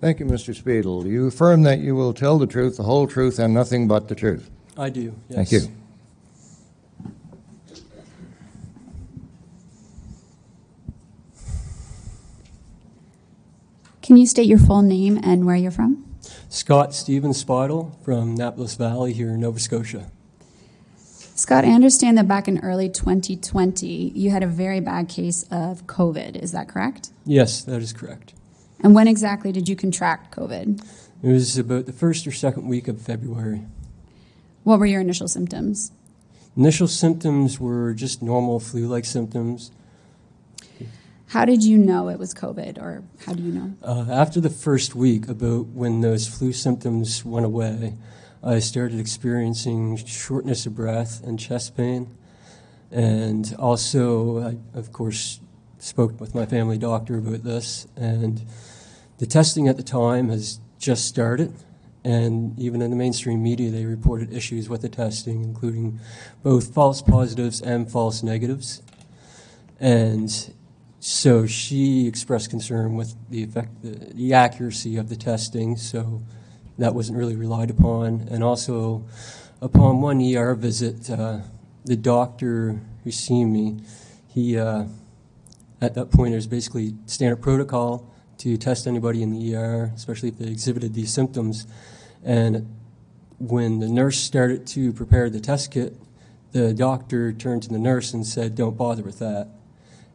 Thank you, Mr. Spidle. You affirm that you will tell the truth, the whole truth, and nothing but the truth. I do, yes. Thank you. Can you state your full name and where you're from? Scott Stephen Spidle from Annapolis Valley here in Nova Scotia. Scott, I understand that back in early 2020, you had a very bad case of COVID. Is that correct? Yes, that is correct. And when exactly did you contract COVID? It was about the first or second week of February. What were your initial symptoms? Initial symptoms were just normal flu like symptoms. How did you know it was COVID, or how do you know? Uh, after the first week, about when those flu symptoms went away, I started experiencing shortness of breath and chest pain. And also, I, of course, spoke with my family doctor about this. And the testing at the time has just started. And even in the mainstream media, they reported issues with the testing, including both false positives and false negatives. And so she expressed concern with the effect, the, the accuracy of the testing. So that wasn't really relied upon. And also, upon one ER visit, uh, the doctor who seen me, he uh, at that point there's basically standard protocol to test anybody in the ER, especially if they exhibited these symptoms. And when the nurse started to prepare the test kit, the doctor turned to the nurse and said, "Don't bother with that."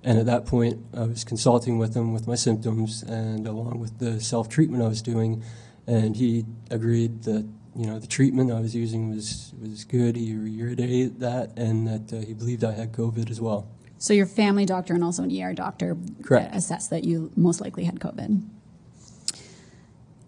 And at that point, I was consulting with him with my symptoms and along with the self treatment I was doing, and he agreed that you know the treatment I was using was was good. He reiterated that, and that uh, he believed I had COVID as well. So your family doctor and also an ER doctor Correct. assessed that you most likely had COVID.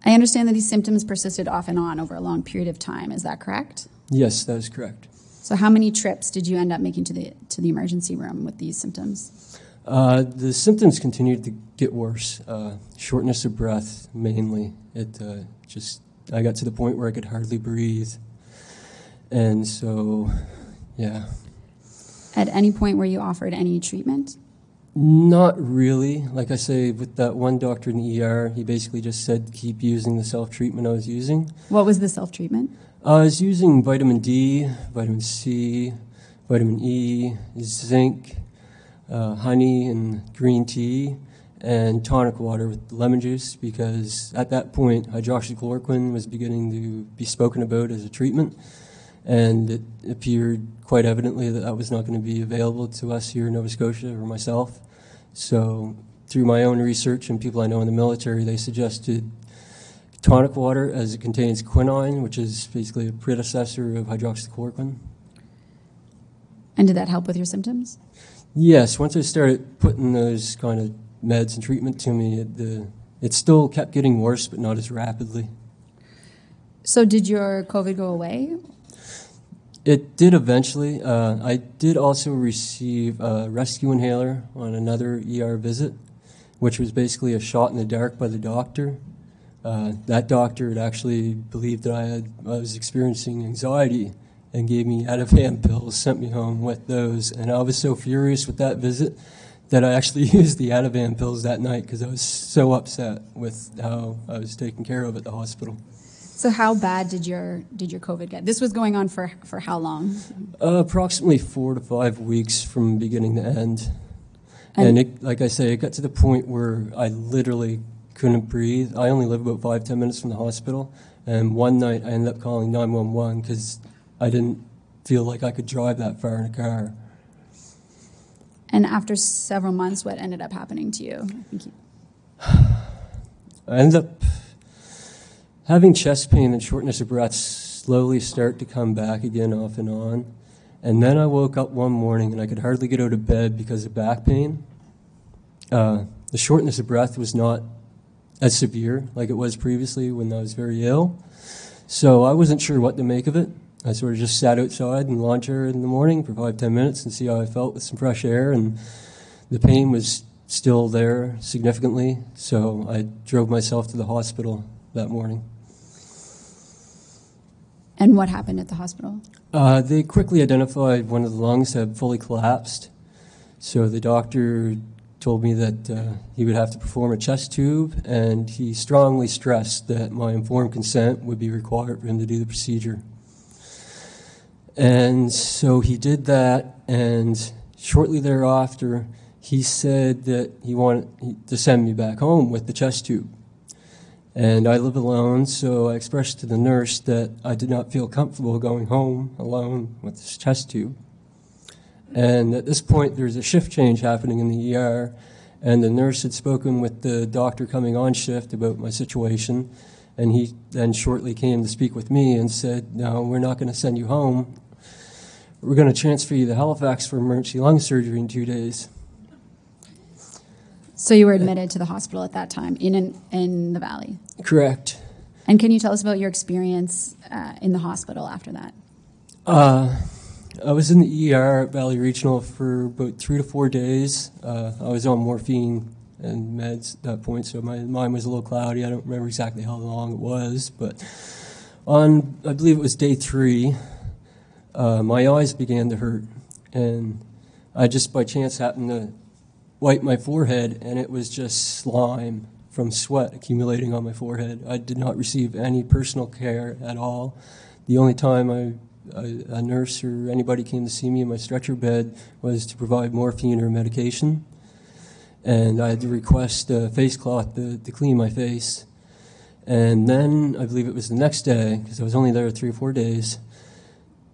I understand that these symptoms persisted off and on over a long period of time. Is that correct? Yes, that is correct. So how many trips did you end up making to the to the emergency room with these symptoms? Uh, the symptoms continued to get worse. Uh, shortness of breath, mainly. It uh, just I got to the point where I could hardly breathe, and so, yeah, At any point were you offered any treatment? not really. Like I say, with that one doctor in the ER, he basically just said keep using the self treatment I was using. What was the self treatment? I was using vitamin D, vitamin C, vitamin E, zinc, uh, honey, and green tea, and tonic water with lemon juice because at that point, hydroxychloroquine was beginning to be spoken about as a treatment. And it appeared quite evidently that that was not going to be available to us here in Nova Scotia or myself. So, through my own research and people I know in the military, they suggested tonic water as it contains quinine, which is basically a predecessor of hydroxychloroquine. And did that help with your symptoms? Yes, once I started putting those kind of meds and treatment to me, it, the, it still kept getting worse, but not as rapidly. So did your COVID go away? It did eventually. Uh, I did also receive a rescue inhaler on another ER visit, which was basically a shot in the dark by the doctor. Uh, that doctor had actually believed that I had I was experiencing anxiety and gave me Ativan pills, sent me home with those, and I was so furious with that visit that I actually used the Ativan pills that night because I was so upset with how I was taken care of at the hospital. So how bad did your did your COVID get? This was going on for for how long? Uh, approximately four to five weeks from beginning to end. And- And, it, like I say, it got to the point where I literally couldn't breathe. I only live about five, ten minutes from the hospital. And one night I ended up calling 911 because I didn't feel like I could drive that far in a car. And after several months, what ended up happening to you? I think you- I ended up having chest pain and shortness of breath slowly start to come back again off and on. And then I woke up one morning and I could hardly get out of bed because of back pain. Uh, the shortness of breath was not as severe like it was previously when I was very ill. So I wasn't sure what to make of it. I sort of just sat outside in the lawn chair in the morning for five, ten minutes and see how I felt with some fresh air. And the pain was still there significantly. So I drove myself to the hospital that morning. And what happened at the hospital? Uh, they quickly identified one of the lungs had fully collapsed. So the doctor told me that uh, he would have to perform a chest tube, and he strongly stressed that my informed consent would be required for him to do the procedure. And so he did that, and shortly thereafter, he said that he wanted to send me back home with the chest tube. And I live alone, so I expressed to the nurse that I did not feel comfortable going home alone with this chest tube. And at this point, there's a shift change happening in the ER, and the nurse had spoken with the doctor coming on shift about my situation. And he then shortly came to speak with me and said, No, we're not going to send you home. We're going to transfer you to Halifax for emergency lung surgery in two days. So you were admitted to the hospital at that time in in, in the valley. Correct. And can you tell us about your experience uh, in the hospital after that? Uh, I was in the ER at Valley Regional for about three to four days. Uh, I was on morphine and meds at that point, so my mind was a little cloudy. I don't remember exactly how long it was, but on, I believe it was day three, uh, my eyes began to hurt. And I just by chance happened to wipe my forehead, and it was just slime from sweat accumulating on my forehead. I did not receive any personal care at all. The only time a nurse or anybody came to see me in my stretcher bed was to provide morphine or medication. And I had to request a face cloth to, to clean my face. And then I believe it was the next day, because I was only there three or four days,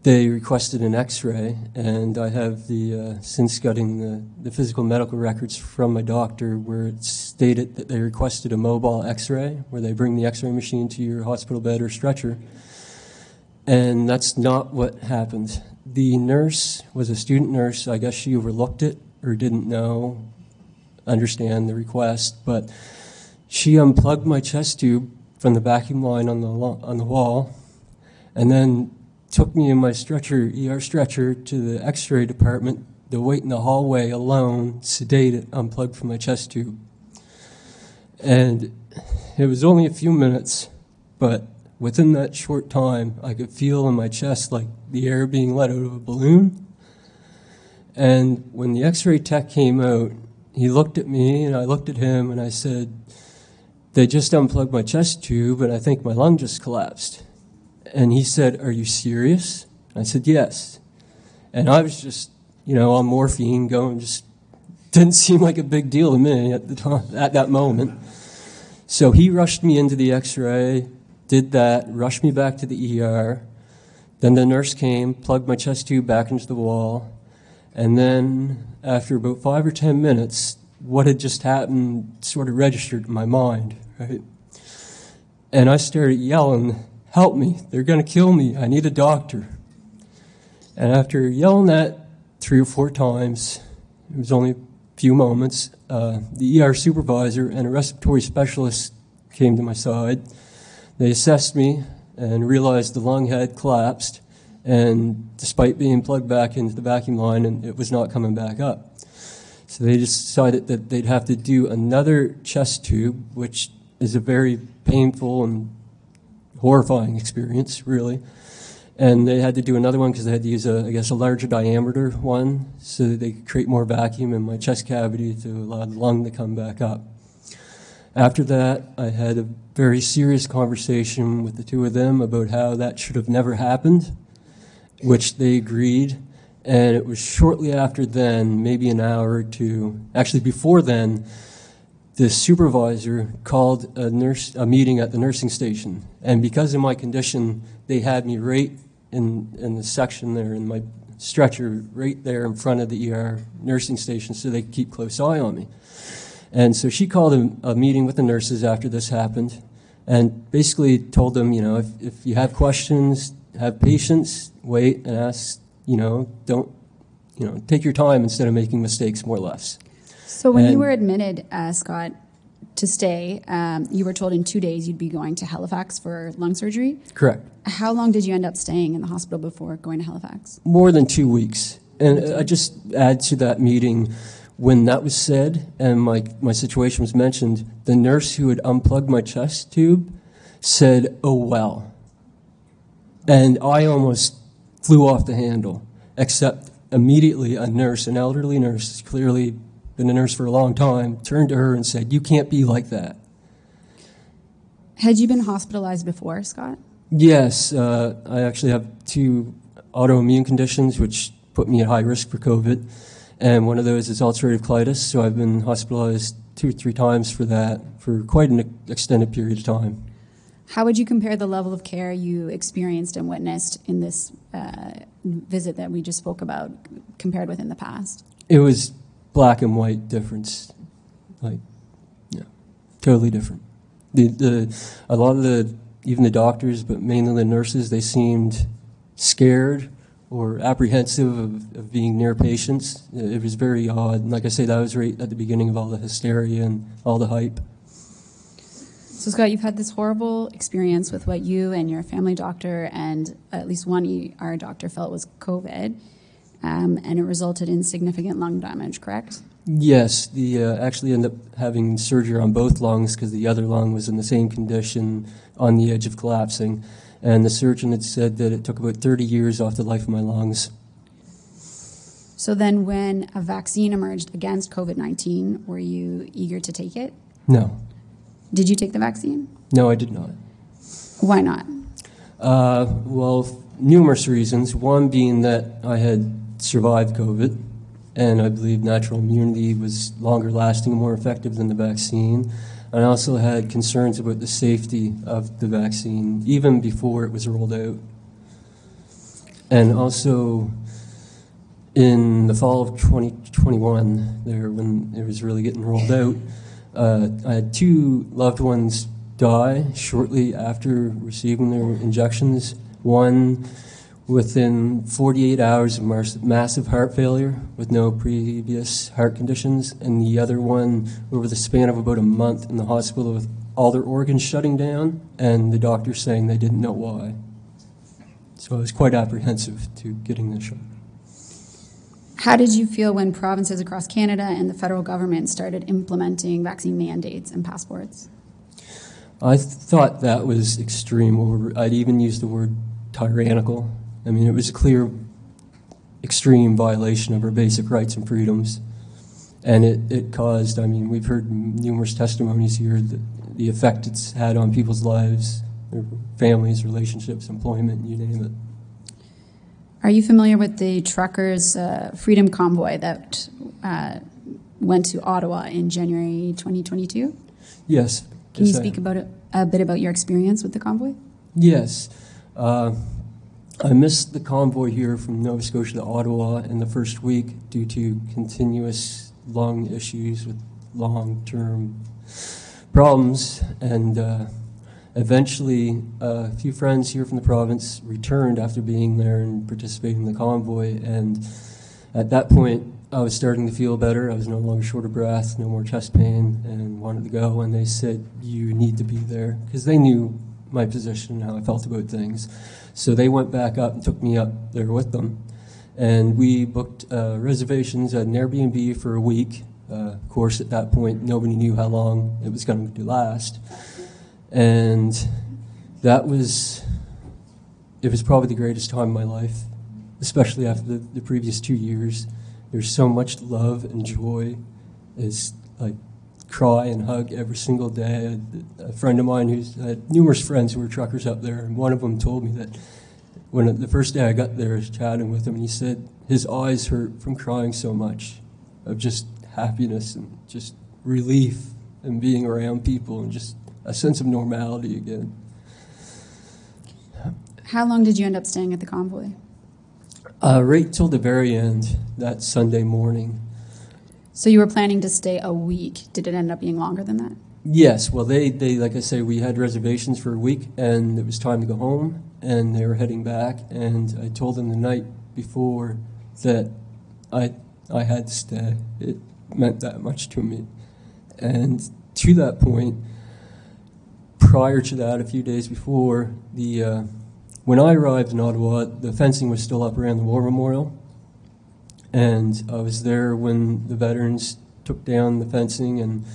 they requested an x-ray and i have the uh, since getting the, the physical medical records from my doctor where it stated that they requested a mobile x-ray where they bring the x-ray machine to your hospital bed or stretcher. And that's not what happened. The nurse was a student nurse. I guess she overlooked it or didn't know understand the request but she unplugged my chest tube from the vacuum line on the, on the wall and then took me in my stretcher, ER stretcher, to the x ray department to wait in the hallway alone, sedated, unplugged from my chest tube. And it was only a few minutes, but within that short time, I could feel in my chest like the air being let out of a balloon. And when the x ray tech came out, he looked at me and I looked at him and I said, They just unplugged my chest tube and I think my lung just collapsed. And he said, Are you serious? I said, Yes. And I was just, you know, on morphine going, just didn't seem like a big deal to me at, the time, at that moment. So he rushed me into the x ray, did that, rushed me back to the ER. Then the nurse came, plugged my chest tube back into the wall. And then, after about five or ten minutes, what had just happened sort of registered in my mind, right? And I started yelling Help me. They're going to kill me. I need a doctor. And after yelling that three or four times, it was only a few moments, uh, the ER supervisor and a respiratory specialist came to my side. They assessed me and realized the lung had collapsed, and despite being plugged back into the vacuum line, and it was not coming back up. So they decided that they'd have to do another chest tube, which is a very painful and horrifying experience, really. And they had to do another one because they had to use, a, I guess, a larger diameter one so they could create more vacuum in my chest cavity to allow the lung to come back up. After that, I had a very serious conversation with the two of them about how that should have never happened, which they agreed. And it was shortly after then, maybe an hour or two, actually before then, the supervisor called a nurse a meeting at the nursing station, and because of my condition, they had me right in in the section there in my stretcher right there in front of the ER nursing station, so they could keep close eye on me. And so she called a, a meeting with the nurses after this happened, and basically told them, you know, if if you have questions, have patience, wait, and ask. You know, don't you know, take your time instead of making mistakes, more or less. So when and you were admitted, uh, Scott, to stay, um, you were told in two days you'd be going to Halifax for lung surgery. Correct. How long did you end up staying in the hospital before going to Halifax? More than two weeks. And I just add to that meeting when that was said and my, my situation was mentioned, the nurse who had unplugged my chest tube said, Oh, well. And I almost flew off the handle, except immediately a nurse, an elderly nurse, clearly been a nurse for a long time, turned to her and said, You can't be like that. Had you been hospitalized before, Scott? Yes, uh, I actually have two autoimmune conditions which put me at high risk for COVID. And one of those is ulcerative colitis, so I've been hospitalized two or three times for that for quite an extended period of time. How would you compare the level of care you experienced and witnessed in this uh, visit that we just spoke about compared with in the past? It was black and white difference, like yeah, totally different. The the a lot of the even the doctors, but mainly the nurses, they seemed scared or apprehensive of, of being near patients. It was very odd. And like I say, that was right at the beginning of all the hysteria and all the hype. So, Scott, you've had this horrible experience with what you and your family doctor and at least one ER doctor felt was COVID, um, and it resulted in significant lung damage, correct? Yes, the uh, actually ended up having surgery on both lungs because the other lung was in the same condition on the edge of collapsing. And the surgeon had said that it took about 30 years off the life of my lungs. So then, when a vaccine emerged against COVID 19, were you eager to take it? No. Did you take the vaccine? No, I did not. Why not? Uh, well, numerous reasons. One being that I had survived COVID, and I believe natural immunity was longer lasting and more effective than the vaccine. I also had concerns about the safety of the vaccine even before it was rolled out. And also, in the fall of 2021, there when it was really getting rolled out, uh, I had two loved ones die shortly after receiving their injections. One within 48 hours of massive heart failure with no previous heart conditions, and the other one over the span of about a month in the hospital with all their organs shutting down, and the doctor saying they didn't know why. So I was quite apprehensive to getting the shot. How did you feel when provinces across Canada and the federal government started implementing vaccine mandates and passports? I thought that was extreme. I'd even use the word tyrannical I mean, it was a clear, extreme violation of our basic rights and freedoms. And it, it caused, I mean, we've heard numerous testimonies here that the effect it's had on people's lives, their families, relationships, employment, you name it. Are you familiar with the truckers' uh, freedom convoy that uh, went to Ottawa in January 2022? Yes. Can yes, you speak about it, a bit about your experience with the convoy? Yes. Uh, I missed the convoy here from Nova Scotia to Ottawa in the first week due to continuous lung issues with long term problems. And uh, eventually, a few friends here from the province returned after being there and participating in the convoy. And at that point, I was starting to feel better. I was no longer short of breath, no more chest pain, and wanted to go. And they said, You need to be there because they knew my position and how I felt about things. So they went back up and took me up there with them. And we booked uh, reservations at an Airbnb for a week. Uh, of course, at that point, nobody knew how long it was going to last. And that was, it was probably the greatest time of my life, especially after the, the previous two years. There's so much love and joy. It's like cry and hug every single day. A, friend of mine who's had numerous friends who were truckers up there, and one of them told me that when the first day I got there, I was chatting with him, and he said his eyes hurt from crying so much of just happiness and just relief and being around people and just a sense of normality again. How long did you end up staying at the convoy? Uh, right till the very end, that Sunday morning. So you were planning to stay a week. Did it end up being longer than that? Yes. Well, they, they like I say, we had reservations for a week, and it was time to go home, and they were heading back. And I told them the night before that I I had to stay. It meant that much to me. And to that point, prior to that, a few days before, the uh, when I arrived in Ottawa, the fencing was still up around the War Memorial, and I was there when the veterans took down the fencing, and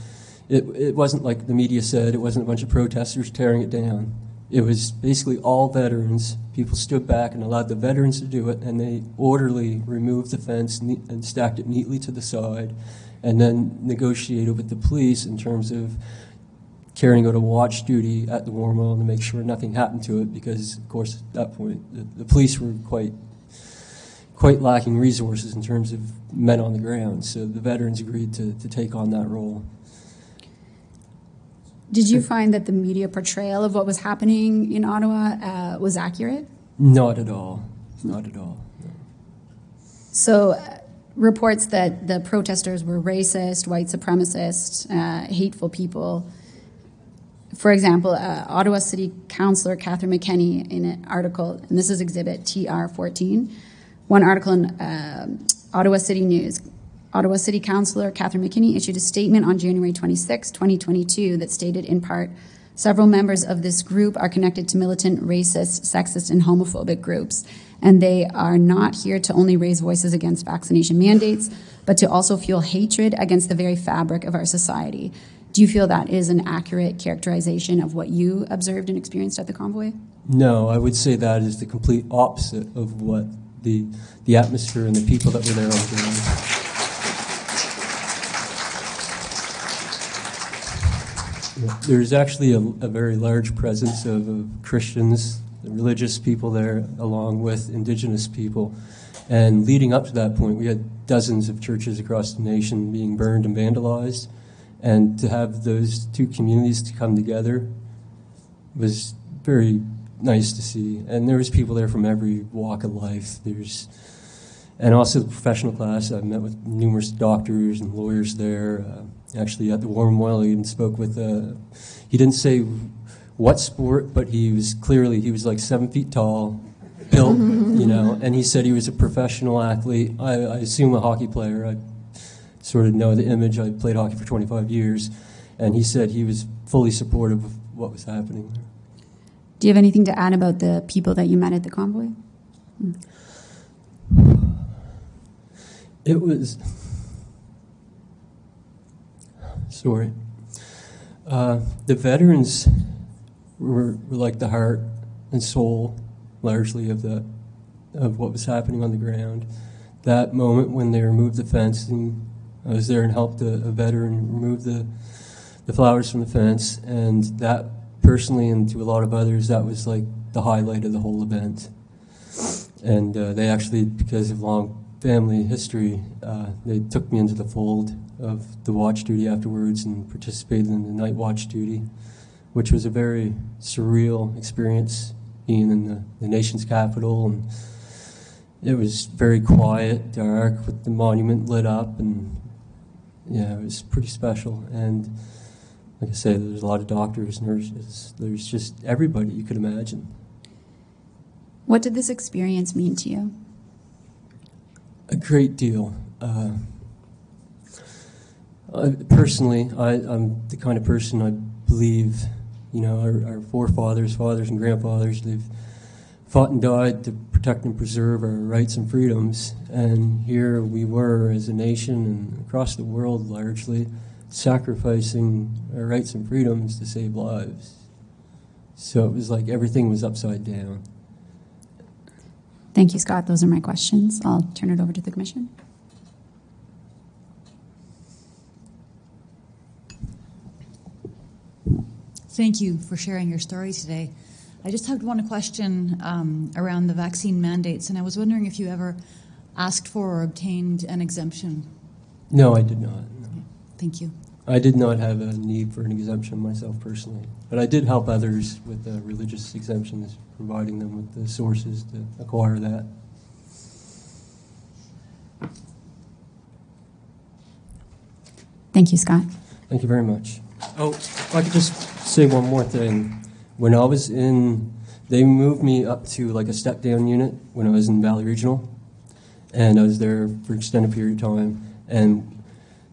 it, it wasn't like the media said, it wasn't a bunch of protesters tearing it down. It was basically all veterans. People stood back and allowed the veterans to do it, and they orderly removed the fence and stacked it neatly to the side. and then negotiated with the police in terms of carrying out a watch duty at the War Memorial to make sure nothing happened to it because, of course, at that point, the, the police were quite quite lacking resources in terms of men on the ground. So the veterans agreed to, to take on that role. Did you find that the media portrayal of what was happening in Ottawa uh, was accurate? Not at all. Not at all. no. So, uh, reports that the protesters were racist, white supremacist, uh, hateful people. For example, uh, Ottawa City Councillor Catherine McKenney, in an article, and this is Exhibit TR 14, one article in um Ottawa City News. Ottawa City Councillor Catherine McKenney issued a statement on January 26, 2022, that stated in part several members of this group are connected to militant, racist, sexist, and homophobic groups, and they are not here to only raise voices against vaccination mandates, but to also fuel hatred against the very fabric of our society. Do you feel that is an accurate characterization of what you observed and experienced at the convoy? No, I would say that is the complete opposite of what the, the atmosphere and the people that were there on the ground. There's actually a, a very large presence of, of Christians, religious people there, along with indigenous people. And leading up to that point, we had dozens of churches across the nation being burned and vandalized. And to have those two communities to come together was very nice to see. And there was people there from every walk of life. There's and also the professional class. I met with numerous doctors and lawyers there. Uh, actually, at the War Memorial, he even spoke with. Uh, he didn't say what sport, but he was clearly he was like seven feet tall, built, you know. And he said he was a professional athlete. I, I assume a hockey player. I sort of know the image. I played hockey for 25 years, and he said he was fully supportive of what was happening there. Do you have anything to add about the people that you met at the convoy? It was. Sorry. Uh, the veterans were, were like the heart and soul, largely, of the of what was happening on the ground. That moment when they removed the fence, and I was there and helped a, a veteran remove the the flowers from the fence, and that personally, and to a lot of others, that was like the highlight of the whole event. And uh, they actually, because of long family history, uh, they took me into the fold of the watch duty afterwards and participated in the night watch duty, which was a very surreal experience being in the, the nation's capital. And it was very quiet, dark, with the monument lit up, and yeah, it was pretty special. And like I said, there's a lot of doctors, nurses, there's just everybody you could imagine. What did this experience mean to you? A great deal. Uh, I, personally, I, I'm the kind of person I believe, you know, our, our forefathers, fathers, and grandfathers, they've fought and died to protect and preserve our rights and freedoms. And here we were as a nation and across the world largely sacrificing our rights and freedoms to save lives. So it was like everything was upside down. Thank you, Scott. Those are my questions. I'll turn it over to the commission. Thank you for sharing your story today. I just had one question um, around the vaccine mandates, and I was wondering if you ever asked for or obtained an exemption. No, I did not. Thank you. I did not have a need for an exemption myself personally, but I did help others with uh, religious exemptions, providing them with the sources to acquire that. Thank you, Scott. Thank you very much. Oh, I could just say one more thing. When I was in, they moved me up to like a step down unit when I was in Valley Regional, and I was there for an extended period of time. And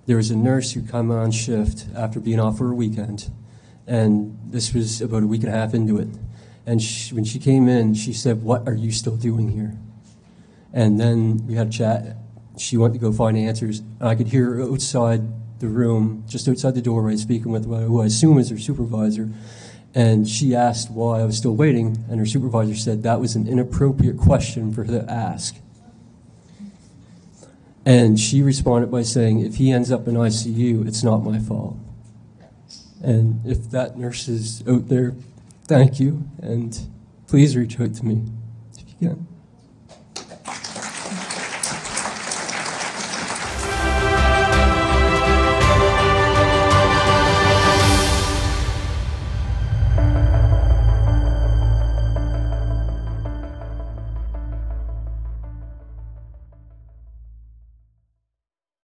there was a nurse who came on shift after being off for a weekend, and this was about a week and a half into it. And she, when she came in, she said, "What are you still doing here?" And then we had a chat. She went to go find answers. And I could hear her outside the room, just outside the doorway, speaking with who I assume is her supervisor. And she asked why I was still waiting, and her supervisor said that was an inappropriate question for her to ask. And she responded by saying, if he ends up in ICU, it's not my fault. And if that nurse is out there, thank you, and please reach out to me if you can.